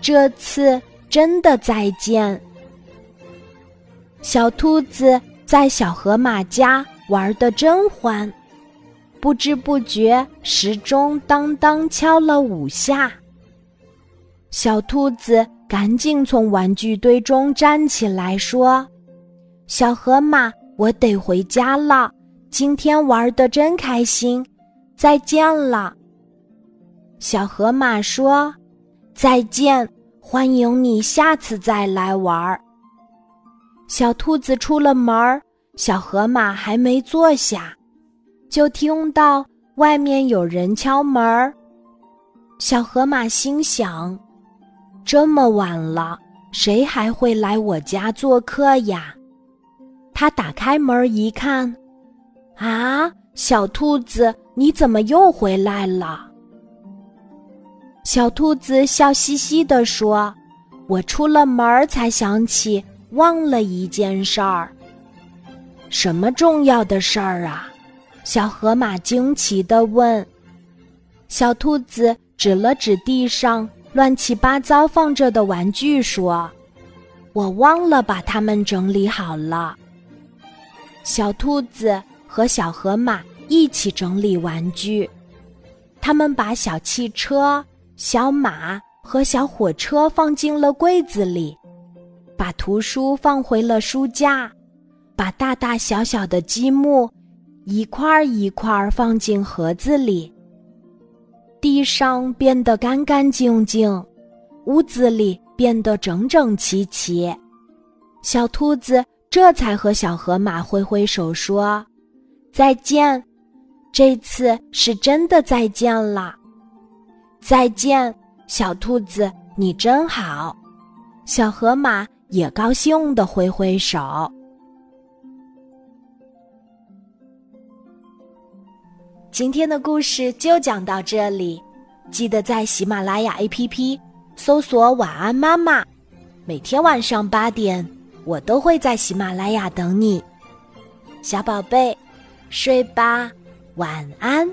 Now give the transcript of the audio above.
这次真的再见。小兔子在小河马家玩得真欢，不知不觉时钟当当敲了五下。小兔子赶紧从玩具堆中站起来，说：“小河马，我得回家了。今天玩的真开心，再见了。”小河马说：“再见，欢迎你下次再来玩儿。”小兔子出了门儿，小河马还没坐下，就听到外面有人敲门儿。小河马心想。这么晚了，谁还会来我家做客呀？他打开门一看，啊，小兔子，你怎么又回来了？小兔子笑嘻嘻地说：“我出了门才想起忘了一件事儿。什么重要的事儿啊？”小河马惊奇地问。小兔子指了指地上。乱七八糟放着的玩具，说：“我忘了把它们整理好了。”小兔子和小河马一起整理玩具，他们把小汽车、小马和小火车放进了柜子里，把图书放回了书架，把大大小小的积木一块一块放进盒子里。地上变得干干净净，屋子里变得整整齐齐。小兔子这才和小河马挥挥手说：“再见，这次是真的再见了。”再见，小兔子，你真好。小河马也高兴地挥挥手。今天的故事就讲到这里，记得在喜马拉雅 APP 搜索“晚安妈妈”，每天晚上八点，我都会在喜马拉雅等你，小宝贝，睡吧，晚安。